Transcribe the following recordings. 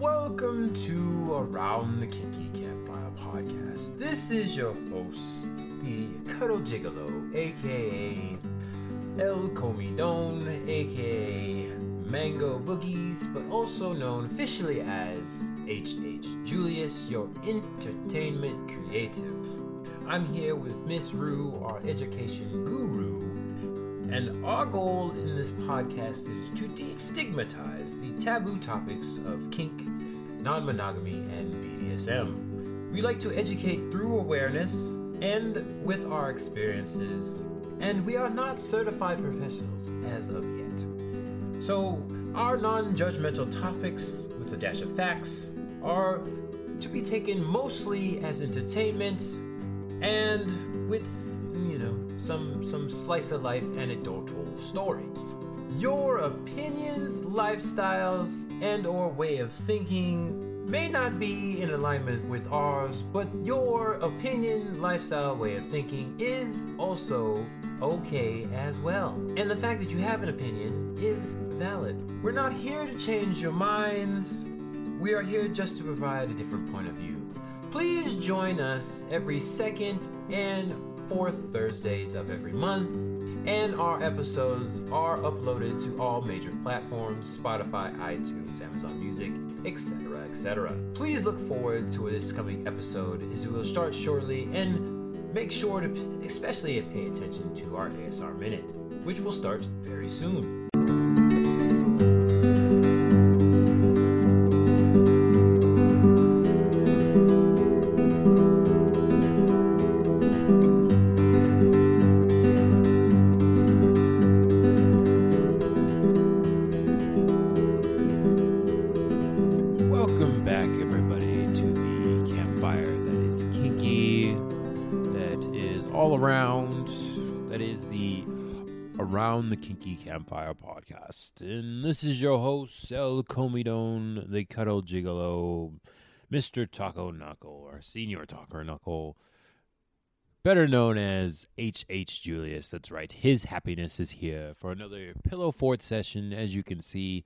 Welcome to Around the Kinky Campfire podcast. This is your host, the Cuddle Gigolo, aka El Comidon, aka Mango Boogies, but also known officially as HH Julius, your entertainment creative. I'm here with Miss Rue, our education guru, and our goal in this podcast is to destigmatize the taboo topics of kink, non monogamy, and BDSM. We like to educate through awareness and with our experiences, and we are not certified professionals as of yet. So, our non judgmental topics, with a dash of facts, are to be taken mostly as entertainment and with, some, some slice of life anecdotal stories. Your opinions, lifestyles, and or way of thinking may not be in alignment with ours, but your opinion, lifestyle, way of thinking is also okay as well. And the fact that you have an opinion is valid. We're not here to change your minds. We are here just to provide a different point of view. Please join us every second and fourth Thursdays of every month. And our episodes are uploaded to all major platforms Spotify, iTunes, Amazon Music, etc. etc. Please look forward to this coming episode as it will start shortly and make sure to especially pay attention to our ASMR Minute, which will start very soon. Kinky Campfire podcast. And this is your host, El Comidon, the Cuddle Gigolo, Mr. Taco Knuckle, or Senior Taco Knuckle, better known as HH Julius. That's right, his happiness is here for another Pillow Fort session. As you can see,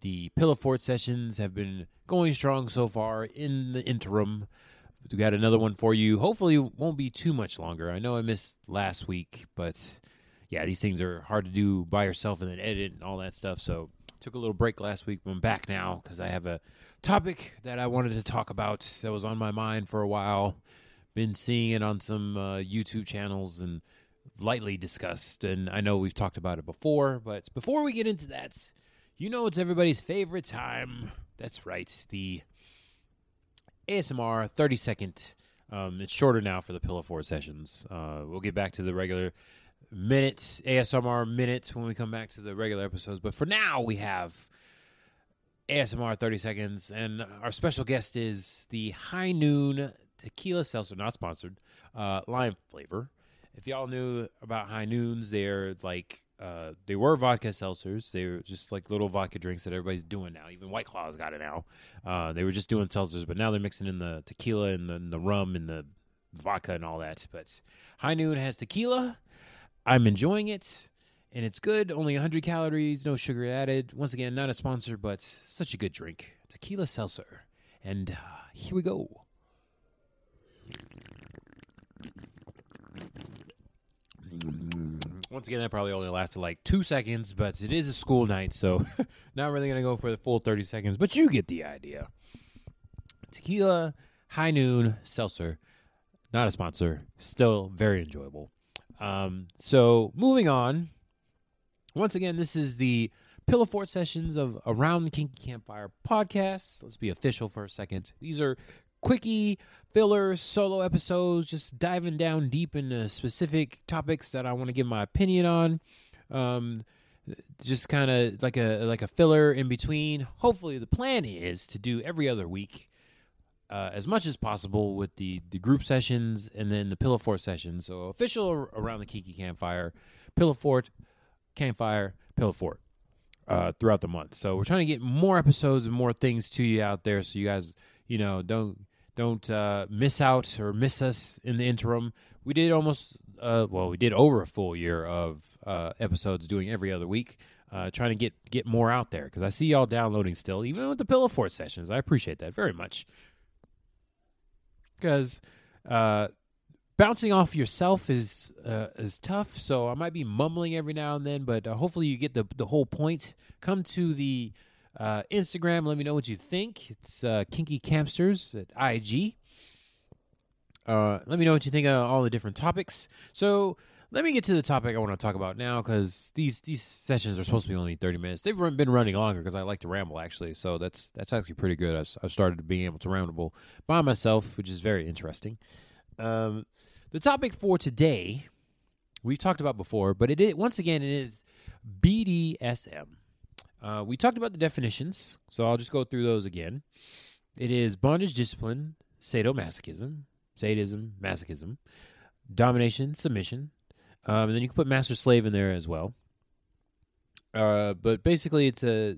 the Pillow Fort sessions have been going strong so far in the interim. We got another one for you. Hopefully, it won't be too much longer. I know I missed last week, but yeah, these things are hard to do by yourself and then edit and all that stuff. So, took a little break last week, but I'm back now because I have a topic that I wanted to talk about that was on my mind for a while. Been seeing it on some uh, YouTube channels and lightly discussed, and I know we've talked about it before. But before we get into that, you know it's everybody's favorite time. That's right, the ASMR 30 second. Um, it's shorter now for the Pillow Fort sessions. Uh, we'll get back to the regular minutes, ASMR minutes when we come back to the regular episodes. But for now, we have ASMR 30 seconds, and our special guest is the High Noon Tequila Seltzer, not sponsored, uh, lime flavor. If y'all knew about High Noons, they're like uh, they were vodka seltzers. They were just like little vodka drinks that everybody's doing now. Even White Claw's got it now. Uh, they were just doing seltzers, but now they're mixing in the tequila and the, and the rum and the vodka and all that. But High Noon has tequila. I'm enjoying it, and it's good. Only 100 calories, no sugar added. Once again, not a sponsor, but such a good drink. Tequila seltzer. And uh, here we go. Once again, that probably only lasted like two seconds, but it is a school night, so not really going to go for the full 30 seconds, but you get the idea. Tequila, high noon, seltzer. Not a sponsor, still very enjoyable. Um, so moving on. Once again, this is the Pillow Fort sessions of Around the Kinky Campfire podcast. Let's be official for a second. These are quickie filler solo episodes, just diving down deep into specific topics that I want to give my opinion on. Um, just kind of like a like a filler in between. Hopefully, the plan is to do every other week, uh, as much as possible with the the group sessions and then the Pillow Fort sessions. So official around the Kinky Campfire, Pillow Fort, Campfire, Pillow Fort. Uh, throughout the month, so we're trying to get more episodes and more things to you out there, so you guys, you know, don't don't uh, miss out or miss us in the interim. We did almost, uh, well, we did over a full year of uh, episodes doing every other week. uh, trying to get get more out there because I see y'all downloading still, even with the Pillow Fort sessions. I appreciate that very much because uh, bouncing off yourself is uh, is tough. So I might be mumbling every now and then, but uh, hopefully you get the the whole point. Come to the uh, Instagram. Let me know what you think. It's uh, Kinky Campsters at IG. Uh, let me know what you think of all the different topics. So let me get to the topic I want to talk about now because these these sessions are supposed to be only 30 minutes. They've run, been running longer because I like to ramble actually. So that's that's actually pretty good. I've, I've started being able to ramble by myself, which is very interesting. Um, the topic for today we've talked about before, but it once again it is BDSM. Uh, we talked about the definitions, so I'll just go through those again. It is bondage, discipline, sadomasochism, sadism, masochism, domination, submission. Um, and then you can put master slave in there as well. Uh, but basically, it's a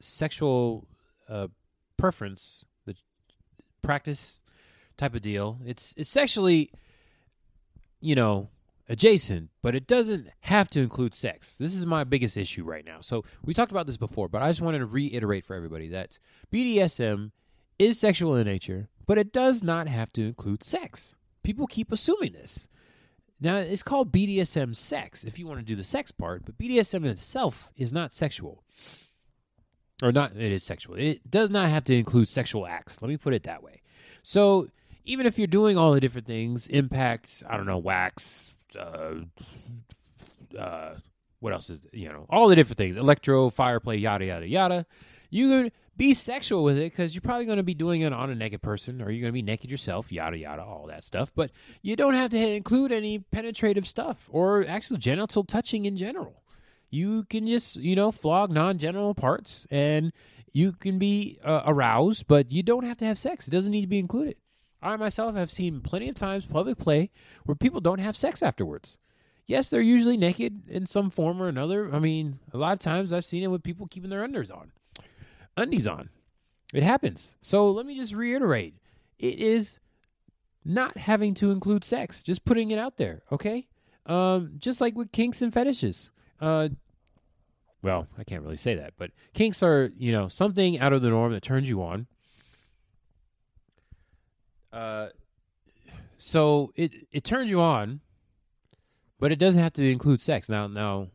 sexual uh, preference, the practice type of deal. It's it's sexually, you know, adjacent, but it doesn't have to include sex. This is my biggest issue right now. So we talked about this before, but I just wanted to reiterate for everybody that BDSM is sexual in nature, but it does not have to include sex. People keep assuming this. Now, it's called BDSM sex if you want to do the sex part, but BDSM itself is not sexual. Or not, it is sexual. It does not have to include sexual acts. Let me put it that way. So, even if you're doing all the different things, impact, I don't know, wax, uh, uh, what else is, you know, all the different things, electro, fire play, yada, yada, yada, you can be sexual with it because you're probably going to be doing it on a naked person or you're going to be naked yourself, yada, yada, all that stuff. But you don't have to include any penetrative stuff or actual genital touching in general. You can just, you know, flog non genital parts and you can be uh, aroused, but you don't have to have sex. It doesn't need to be included. I myself have seen plenty of times public play where people don't have sex afterwards. Yes, they're usually naked in some form or another. I mean, a lot of times I've seen it with people keeping their unders on undies on. It happens. So let me just reiterate it is not having to include sex, just putting it out there, okay? Um, just like with kinks and fetishes. Uh, well, I can't really say that, but kinks are, you know, something out of the norm that turns you on. Uh, so it it turns you on, but it doesn't have to include sex. Now, now,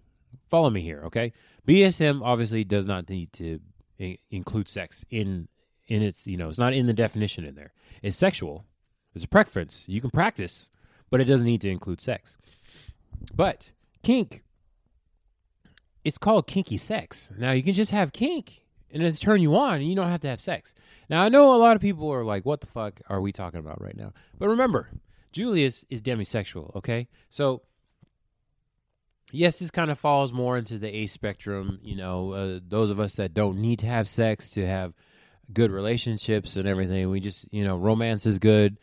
follow me here, okay? BDSM obviously does not need to include sex in in its you know it's not in the definition in there. It's sexual. It's a preference. You can practice, but it doesn't need to include sex. But kink, it's called kinky sex. Now you can just have kink and it's turn you on and you don't have to have sex. Now I know a lot of people are like, what the fuck are we talking about right now? But remember, Julius is demisexual, okay? So yes, this kind of falls more into the A spectrum. You know, uh, those of us that don't need to have sex to have good relationships and everything. We just, you know, romance is good.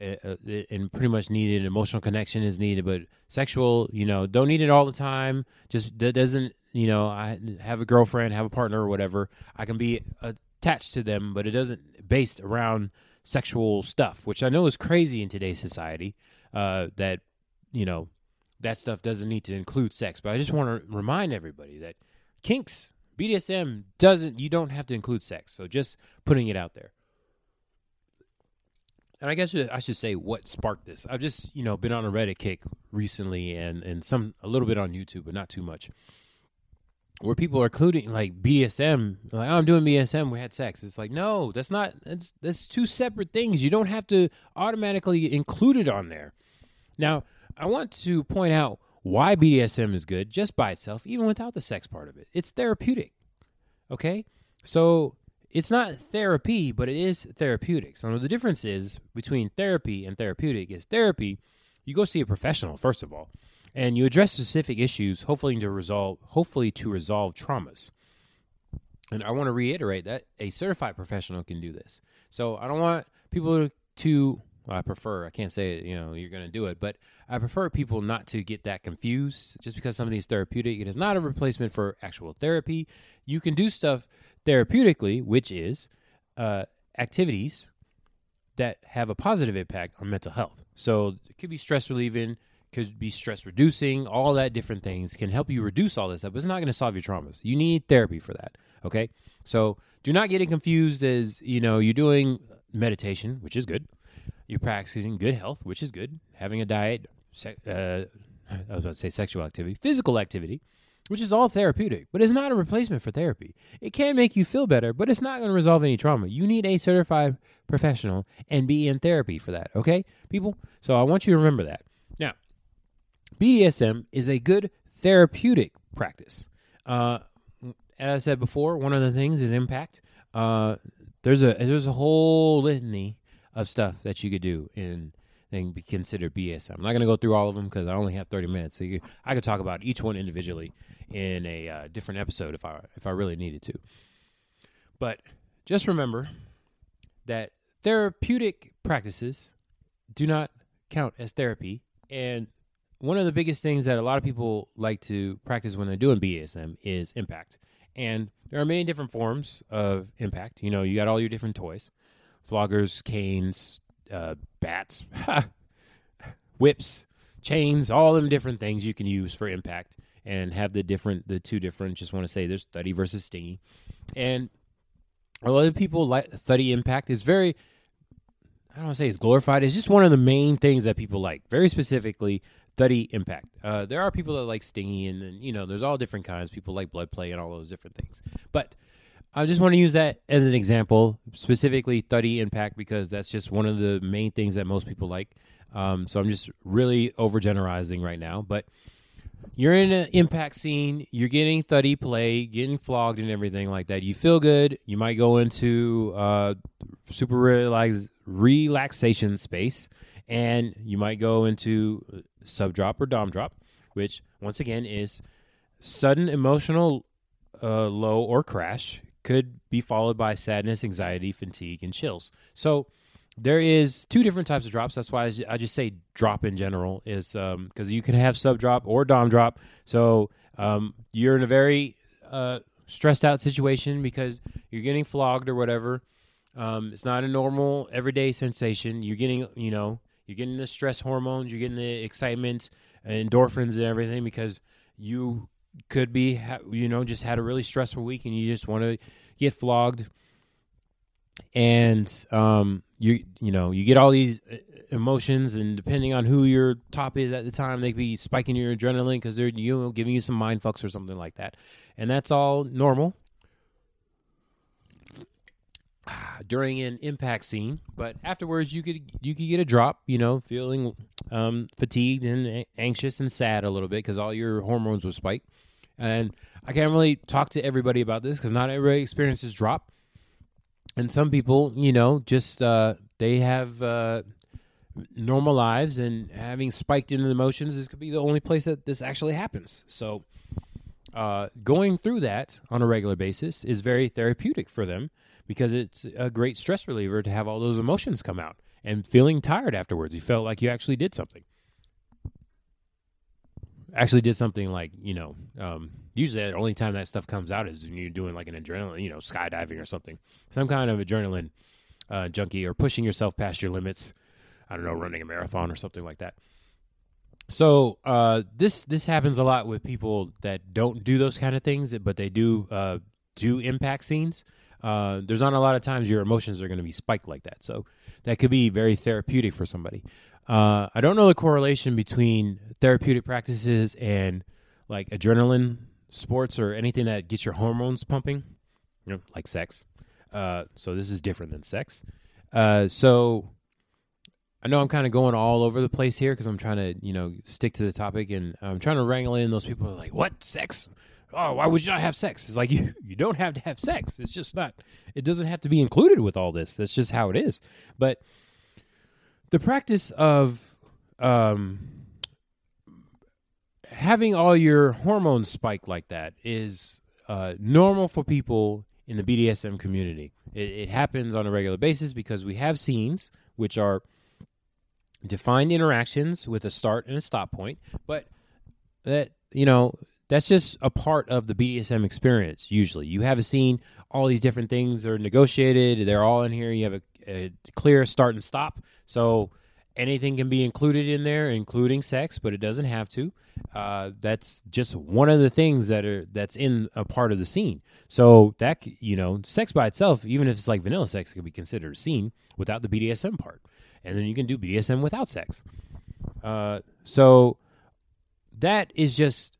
Uh, uh and pretty much needed emotional connection is needed but sexual you know don't need it all the time just that doesn't you know i have a girlfriend have a partner or whatever i can be attached to them but it doesn't based around sexual stuff which i know is crazy in today's society uh, that you know that stuff doesn't need to include sex. But I just want to remind everybody that kinks, BDSM doesn't, you don't have to include sex. So just putting it out there. And I guess I should say what sparked this. I've just, you know, been on a Reddit kick recently and, and some, a little bit on YouTube, but not too much. Where people are including like BDSM, like, oh, I'm doing BDSM, we had sex. It's like, no, that's not, that's, that's two separate things. You don't have to automatically include it on there. Now, I want to point out why BDSM is good just by itself, even without the sex part of it. It's therapeutic. Okay? So it's not therapy, but it is therapeutic. So the difference is between therapy and therapeutic is therapy, you go see a professional, first of all, and you address specific issues, hopefully to resolve hopefully to resolve traumas. And I want to reiterate that a certified professional can do this. So I don't want people to I prefer, I can't say, you know, you're going to do it, but I prefer people not to get that confused just because something is therapeutic. It is not a replacement for actual therapy. You can do stuff therapeutically, which is uh, activities that have a positive impact on mental health. So it could be stress relieving, could be stress reducing, all that different things can help you reduce all this stuff, but it's not going to solve your traumas. You need therapy for that. Okay. So do not get it confused as, you know, you're doing meditation, which is good. You're practicing good health, which is good. Having a diet, se- uh, I was about to say sexual activity, physical activity, which is all therapeutic, but it's not a replacement for therapy. It can make you feel better, but it's not going to resolve any trauma. You need a certified professional and be in therapy for that, okay, people? So I want you to remember that. Now, BDSM is a good therapeutic practice. Uh, as I said before, one of the things is impact. Uh, there's a there's a whole litany of stuff that you could do in and be considered BDSM. I'm not going to go through all of them because I only have 30 minutes. So you, I could talk about each one individually in a uh, different episode if I if I really needed to. But just remember that therapeutic practices do not count as therapy, and one of the biggest things that a lot of people like to practice when they're doing BDSM is impact. And there are many different forms of impact. You know, you got all your different toys floggers, canes, uh, bats, whips, chains, all them different things you can use for impact and have the different, the two different, just want to say there's thuddy versus stingy. And a lot of people like thuddy impact is very, I don't want to say it's glorified. It's just one of the main things that people like. Very specifically, thuddy impact. Uh, there are people that like stingy, and, and you know, there's all different kinds. People like blood play and all those different things. But I just want to use that as an example, specifically thuddy impact, because that's just one of the main things that most people like. Um, so I'm just really overgeneralizing right now, but you're in an impact scene, you're getting thuddy play, getting flogged and everything like that. You feel good. You might go into uh, super relax- relaxation space, and you might go into sub drop or dom drop, which once again is sudden emotional uh, low or crash could be followed by sadness, anxiety, fatigue, and chills. So there is two different types of drops. That's why I just say drop in general is because um, you can have sub drop or dom drop. So um, you're in a very uh, stressed out situation because you're getting flogged or whatever. Um, it's not a normal everyday sensation. You're getting, you know, you're getting the stress hormones, you're getting the excitement, endorphins, and everything because you could be you know just had a really stressful week and you just want to get flogged. And um you you know you get all these uh, emotions and depending on who your top is at the time they could be spiking your adrenaline because they're you know giving you some mind fucks or something like that. And that's all normal during an impact scene but afterwards you could you could get a drop you know feeling um, fatigued and anxious and sad a little bit because all your hormones will spike and I can't really talk to everybody about this because not everybody experiences drop. And some people, you know, just uh, they have uh, normal lives, and having spiked into emotions this could be the only place that this actually happens. So, uh, going through that on a regular basis is very therapeutic for them because it's a great stress reliever to have all those emotions come out and feeling tired afterwards. You felt like you actually did something. Actually did something like you know um, usually the only time that stuff comes out is when you're doing like an adrenaline you know skydiving or something. Some kind of adrenaline uh, junkie or pushing yourself past your limits. I don't know running a marathon or something like that. So uh, this this happens a lot with people that don't do those kind of things but they do uh, do impact scenes uh, there's not a lot of times your emotions are going to be spiked like that so that could be very therapeutic for somebody uh, I don't know the correlation between therapeutic practices and like adrenaline sports or anything that gets your hormones pumping, you know, like sex. Uh, so this is different than sex. Uh, so I know I'm kind of going all over the place here because I'm trying to, you know, stick to the topic and I'm trying to wrangle in those people like, what sex? Oh, why would you not have sex? It's like you you don't have to have sex. It's just not. It doesn't have to be included with all this. That's just how it is. But the practice of um, having all your hormones spike like that is uh, normal for people in the BDSM community. It, it, happens on a regular basis because we have scenes, which are defined interactions with a start and a stop point. But that you know that's just a part of the BDSM experience. Usually, you have a scene, all these different things are negotiated. They're all in here. You have a, a clear start and stop. So anything can be included in there, including sex, but it doesn't have to. Uh, that's just one of the things that are that's in a part of the scene. So that you know, sex by itself, even if it's like vanilla sex, could be considered a scene without the BDSM part, and then you can do BDSM without sex. Uh, so that is just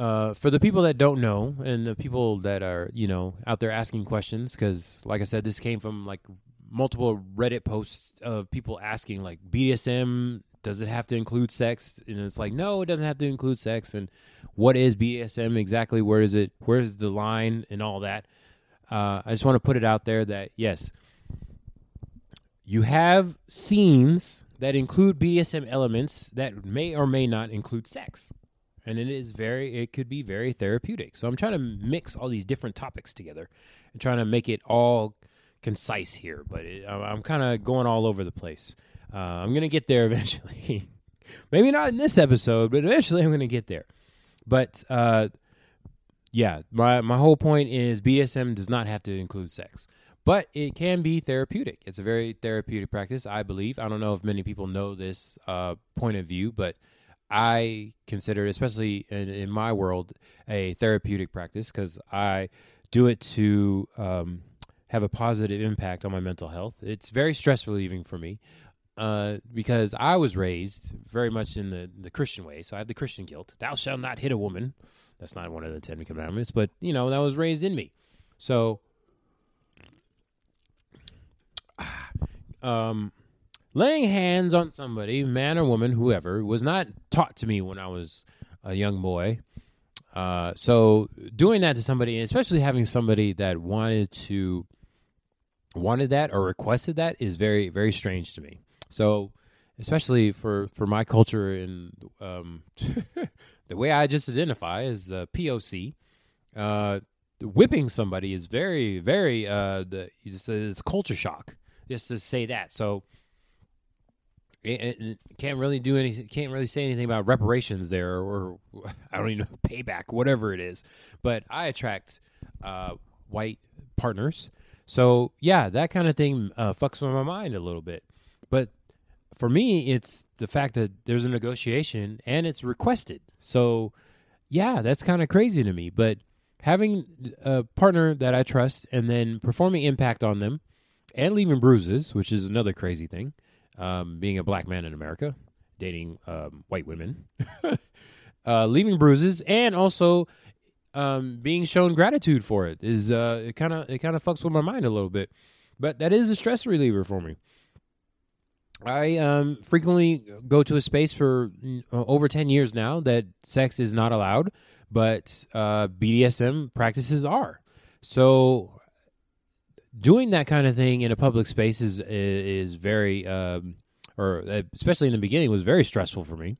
uh, for the people that don't know and the people that are you know out there asking questions because like i said this came from like multiple reddit posts of people asking like bdsm does it have to include sex? And it's like no it doesn't have to include sex. And what is bdsm exactly? Where is it? Where's the line? And all that. Uh, i just want to put it out there that yes you have scenes that include bdsm elements that may or may not include sex and it is very it could be very therapeutic. So i'm trying to mix all these different topics together and trying to make it all concise here but it, I'm- kind of going all over the place. Uh, i'm gonna get there eventually. Maybe not in this episode but eventually i'm gonna get there. But uh, yeah my, my whole point is bdsm does not have to include sex but it can be therapeutic. It's a very therapeutic practice i believe. I don't know if many people know this uh, point of view but I consider, especially in, in my world, a therapeutic practice because I do it to um, have a positive impact on my mental health. It's very stress relieving for me uh, because I was raised very much in the, the Christian way. So I have the Christian guilt. Thou shalt not hit a woman. That's not one of the Ten Commandments, but you know that was raised in me. So, um, laying hands on somebody, man or woman, whoever, was not taught to me when I was a young boy. Uh, so doing that to somebody, and especially having somebody that wanted to wanted that or requested that, is very very strange to me. So, especially for for my culture and um, the way I just identify as uh, POC, uh, whipping somebody is very very uh, the it's, it's a culture shock just to say that. So can't really do anything. Can't really say anything about reparations there, or, I don't even know payback, whatever it is. But I attract uh, white partners, so yeah, that kind of thing uh, fucks with my mind a little bit. But for me, it's the fact that there's a negotiation and it's requested. So yeah, that's kind of crazy to me. But having a partner that I trust and then performing impact on them and leaving bruises, which is another crazy thing um, being a black man in America, dating um, white women, uh, leaving bruises, and also um, being shown gratitude for it is uh, it kind of it kind of fucks with my mind a little bit, but that is a stress reliever for me. I um, frequently go to a space for uh, over ten years now that sex is not allowed, but uh, BDSM practices are. So doing that kind of thing in a public space is is very um, or uh, especially in the beginning was very stressful for me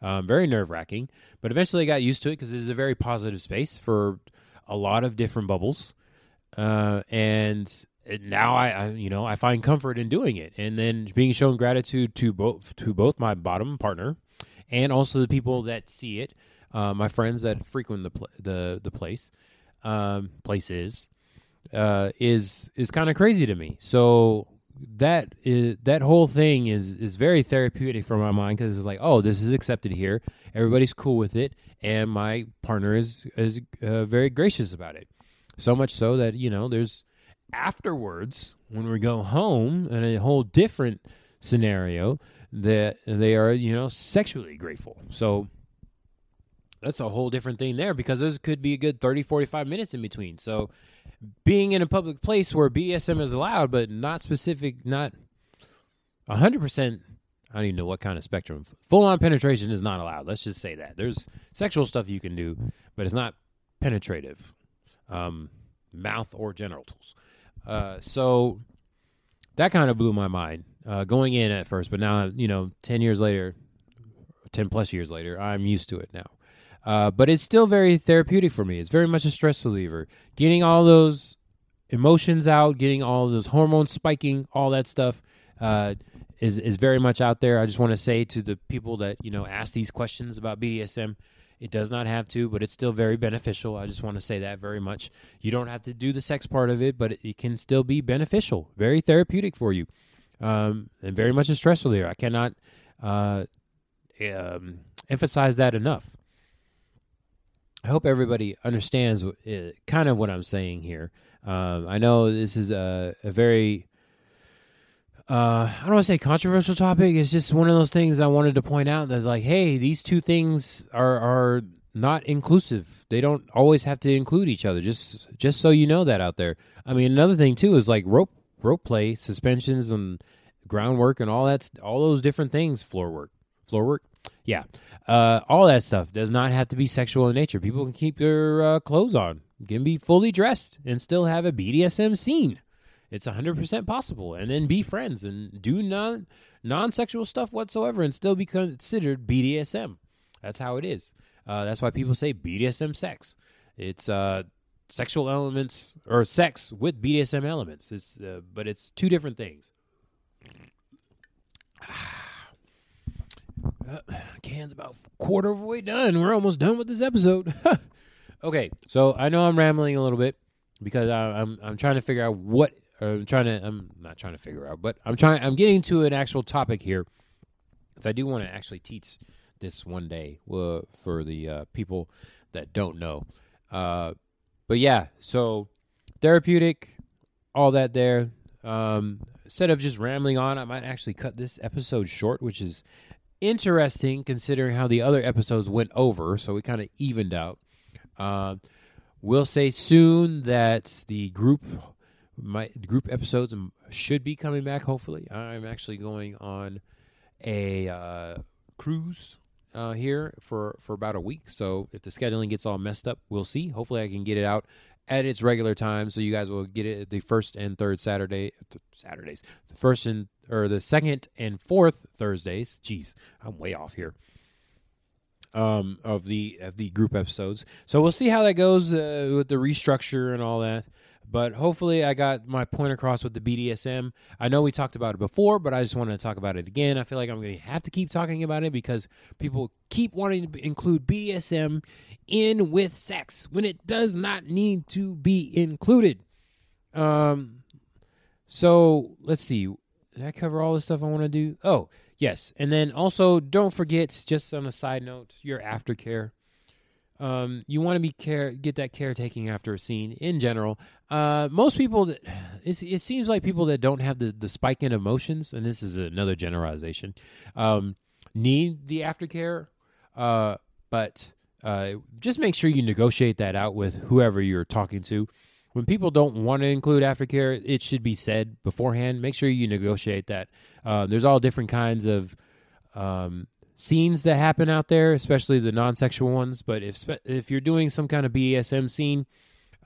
um, very nerve wracking but eventually i got used to it because it is a very positive space for a lot of different bubbles uh, and now I, I you know i find comfort in doing it and then being shown gratitude to both to both my bottom partner and also the people that see it uh, my friends that frequent the pl- the the place um, places uh, is is kind of crazy to me. So that is that whole thing is is very therapeutic for my mind because it's like, oh, this is accepted here. Everybody's cool with it, and my partner is is uh, very gracious about it. So much so that you know, there's afterwards when we go home in a whole different scenario that they are you know sexually grateful. So that's a whole different thing there because those could be a good 30 45 minutes in between so being in a public place where bdsm is allowed but not specific not 100% i don't even know what kind of spectrum. Full on penetration is not allowed. Let's just say that. There's sexual stuff you can do but it's not penetrative um, mouth or genitals. Uh, so that kind of blew my mind uh, going in at first but now you know 10 years later 10 plus years later i'm used to it now uh, but it's still very therapeutic for me. It's very much a stress reliever. Getting all those emotions out, getting all those hormones spiking, all that stuff uh, is is very much out there. I just want to say to the people that you know ask these questions about BDSM, it does not have to, but it's still very beneficial. I just want to say that very much. You don't have to do the sex part of it, but it, it can still be beneficial, very therapeutic for you. um, and very much a stress reliever. I cannot uh, um, emphasize that enough. I hope everybody understands what, uh, kind of what I'm saying here. Um, I know this is a, a very uh, I don't want to say controversial topic. It's just one of those things I wanted to point out that like, hey, these two things are are not inclusive. They don't always have to include each other. Just just so you know that out there. I mean, another thing too is like rope rope play, suspensions, and groundwork, and all that. All those different things. Floor work, floor work. Yeah, uh, all that stuff does not have to be sexual in nature. People can keep their uh, clothes on, can be fully dressed, and still have a BDSM scene. It's 100% possible. And then be friends and do non non sexual stuff whatsoever and still be considered BDSM. That's how it is. Uh, that's why people say BDSM sex. It's uh, sexual elements or sex with BDSM elements. It's uh, but it's two different things. Uh, can's about quarter of the way done. We're almost done with this episode. okay, so I know I'm rambling a little bit because I, I'm I'm trying to figure out what I'm trying to. I'm not trying to figure out, but I'm trying. I'm getting to an actual topic here because I do want to actually teach this one day uh, for the uh, people that don't know. Uh, but yeah, so therapeutic, all that there. Um, instead of just rambling on, I might actually cut this episode short, which is interesting considering how the other episodes went over. So we kind of evened out. Uh, we'll say soon that the group my group episodes should be coming back. Hopefully, I'm actually going on a uh, cruise uh, here for for about a week. So if the scheduling gets all messed up, we'll see. Hopefully, I can get it out at its regular time, so you guys will get it the first and third Saturday Saturdays, the first and or the second and fourth Thursdays. Jeez, I'm way off here. Um, of the of the group episodes, so we'll see how that goes uh, with the restructure and all that. But hopefully, I got my point across with the BDSM. I know we talked about it before, but I just wanted to talk about it again. I feel like I'm going to have to keep talking about it because people keep wanting to include BDSM in with sex when it does not need to be included. Um, so let's see. Did I cover all the stuff I want to do? Oh, yes. And then also, don't forget, just on a side note, your aftercare. Um, you want to be care get that caretaking after a scene in general. Uh, most people that it seems like people that don't have the the spike in emotions, and this is another generalization, um, need the aftercare. Uh, but uh, just make sure you negotiate that out with whoever you're talking to. When people don't want to include aftercare, it should be said beforehand. Make sure you negotiate that. Uh, there's all different kinds of um, scenes that happen out there, especially the non-sexual ones. But if if you're doing some kind of BDSM scene,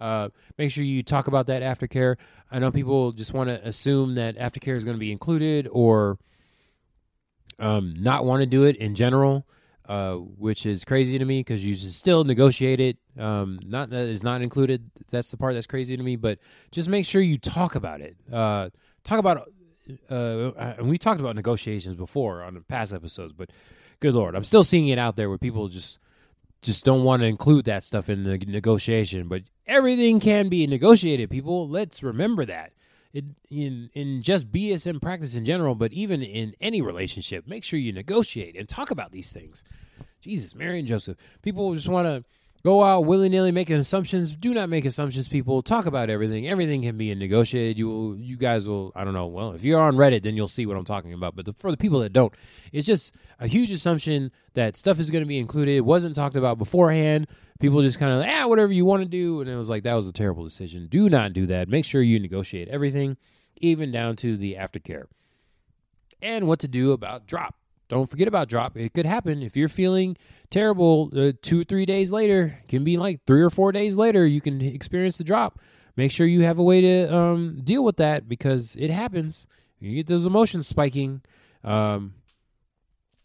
uh, make sure you talk about that aftercare. I know people just want to assume that aftercare is going to be included or um, not want to do it in general, uh, which is crazy to me because you still negotiate it. Um, not that is not included. That's the part that's crazy to me. But just make sure you talk about it. Uh, talk about. Uh, and we talked about negotiations before on past episodes, but good lord, I'm still seeing it out there where people just just don't want to include that stuff in the negotiation. But everything can be negotiated. People, let's remember that. In in just BDSM practice in general, but even in any relationship, make sure you negotiate and talk about these things. Jesus, Mary and Joseph. People just want to go out willy nilly making assumptions. Do not make assumptions, people. Talk about everything. Everything can be negotiated. You will, you guys will. I don't know. Well, if you're on Reddit, then you'll see what I'm talking about. But the, for the people that don't, it's just a huge assumption that stuff is going to be included. It wasn't talked about beforehand. People just kind of ah, whatever you want to do, and it was like that was a terrible decision. Do not do that. Make sure you negotiate everything, even down to the aftercare, and what to do about drop don't forget about drop. It could happen if you're feeling terrible. Uh, two three days later, can be like three or four days later, you can experience the drop. Make sure you have a way to um, deal with that because it happens. You get those emotions spiking. Um,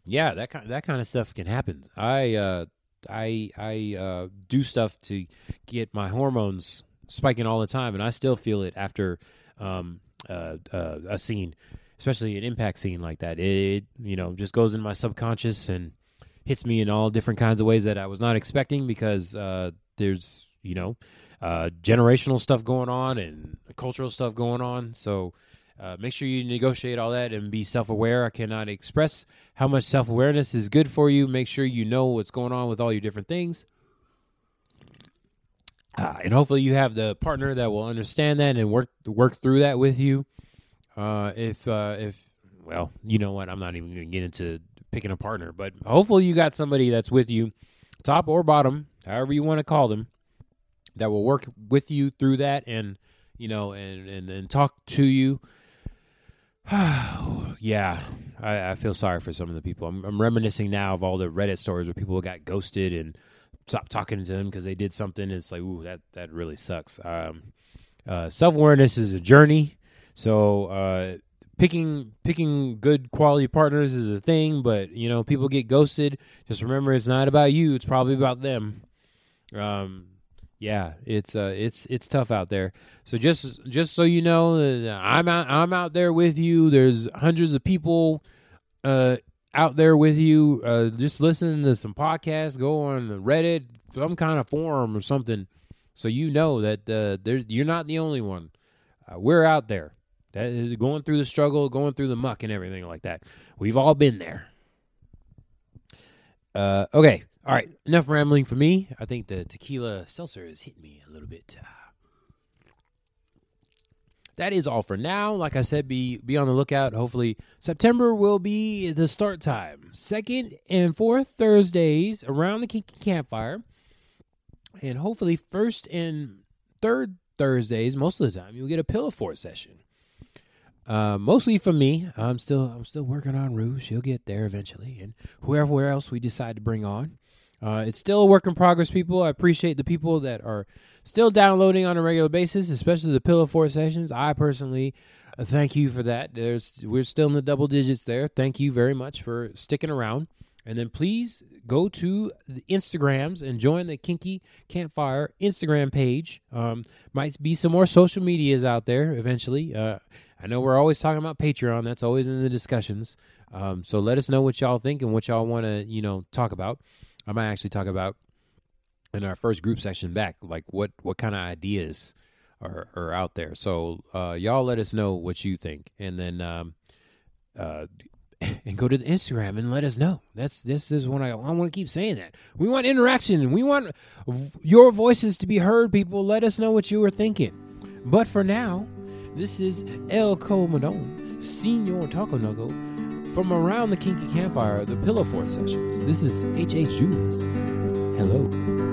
yeah, that kind that kind of stuff can happen. I uh, I I uh, do stuff to get my hormones spiking all the time, and I still feel it after um, uh, uh a scene especially an impact scene like that. It you know just goes in my subconscious and hits me in all different kinds of ways that I was not expecting because uh, there's you know uh, generational stuff going on and cultural stuff going on. So Uh, make sure you negotiate all that and be self aware. I cannot express how much self awareness is good for you. Make sure you know what's going on with all your different things. Uh, and hopefully you have the partner that will understand that and work work through that with you. Uh, if uh, if well, you know what, I'm not even going to get into picking a partner, but hopefully you got somebody that's with you, top or bottom, however you want to call them, that will work with you through that and you know and and, and talk to you. yeah, I, I, feel sorry for some of the people. I'm, I'm reminiscing now of all the Reddit stories where people got ghosted and stopped talking to them because they did something. It's like, ooh, that that really sucks. Um, uh, Self awareness is a journey, so uh, picking picking good quality partners is a thing. But you know, people get ghosted. Just remember, it's not about you. It's probably about them. Um, yeah, it's uh, it's it's tough out there. So just just so you know, I'm out I'm out there with you. There's hundreds of people uh, out there with you, uh, just listening to some podcasts, go on Reddit, some kind of forum or something, so you know that uh, you're not the only one. Uh, we're out there, that is going through the struggle, going through the muck, and everything like that. We've all been there. Uh, okay, all right. Enough rambling for me. I think the tequila seltzer has hit me a little bit. That is all for now. Like I said, be be on the lookout. Hopefully, September will be the start time. Second and fourth Thursdays around the Kinky Campfire, and hopefully first and third Thursdays. Most of the time, you'll get a pillow fort session. Uh, mostly for me. I'm still I'm still working on Rue. She'll get there eventually, and whoever else we decide to bring on. Uh, it's still a work in progress, people. I appreciate the people that are still downloading on a regular basis, especially the Pillow Fort sessions. I personally uh, thank you for that. There's we're still in the double digits there. Thank you very much for sticking around. And then please go to the Instagrams and join the Kinky Campfire Instagram page. Um, might be some more social medias out there eventually. Uh, I know we're always talking about Patreon. That's always in the discussions. Um, so let us know what y'all think and what y'all want to you know talk about. I might actually talk about in our first group session back, like what what kind of ideas are are out there. So uh, y'all let us know what you think, and then um, uh, and go to the Instagram and let us know. That's this is when I I want to keep saying that we want interaction. We want your voices to be heard. People, let us know what you were thinking. But for now, this is El Comodon, Senor Taco Knuckle from around the Kinky Campfire, the Pillow Fort sessions, this is H.H. Julius. Hello.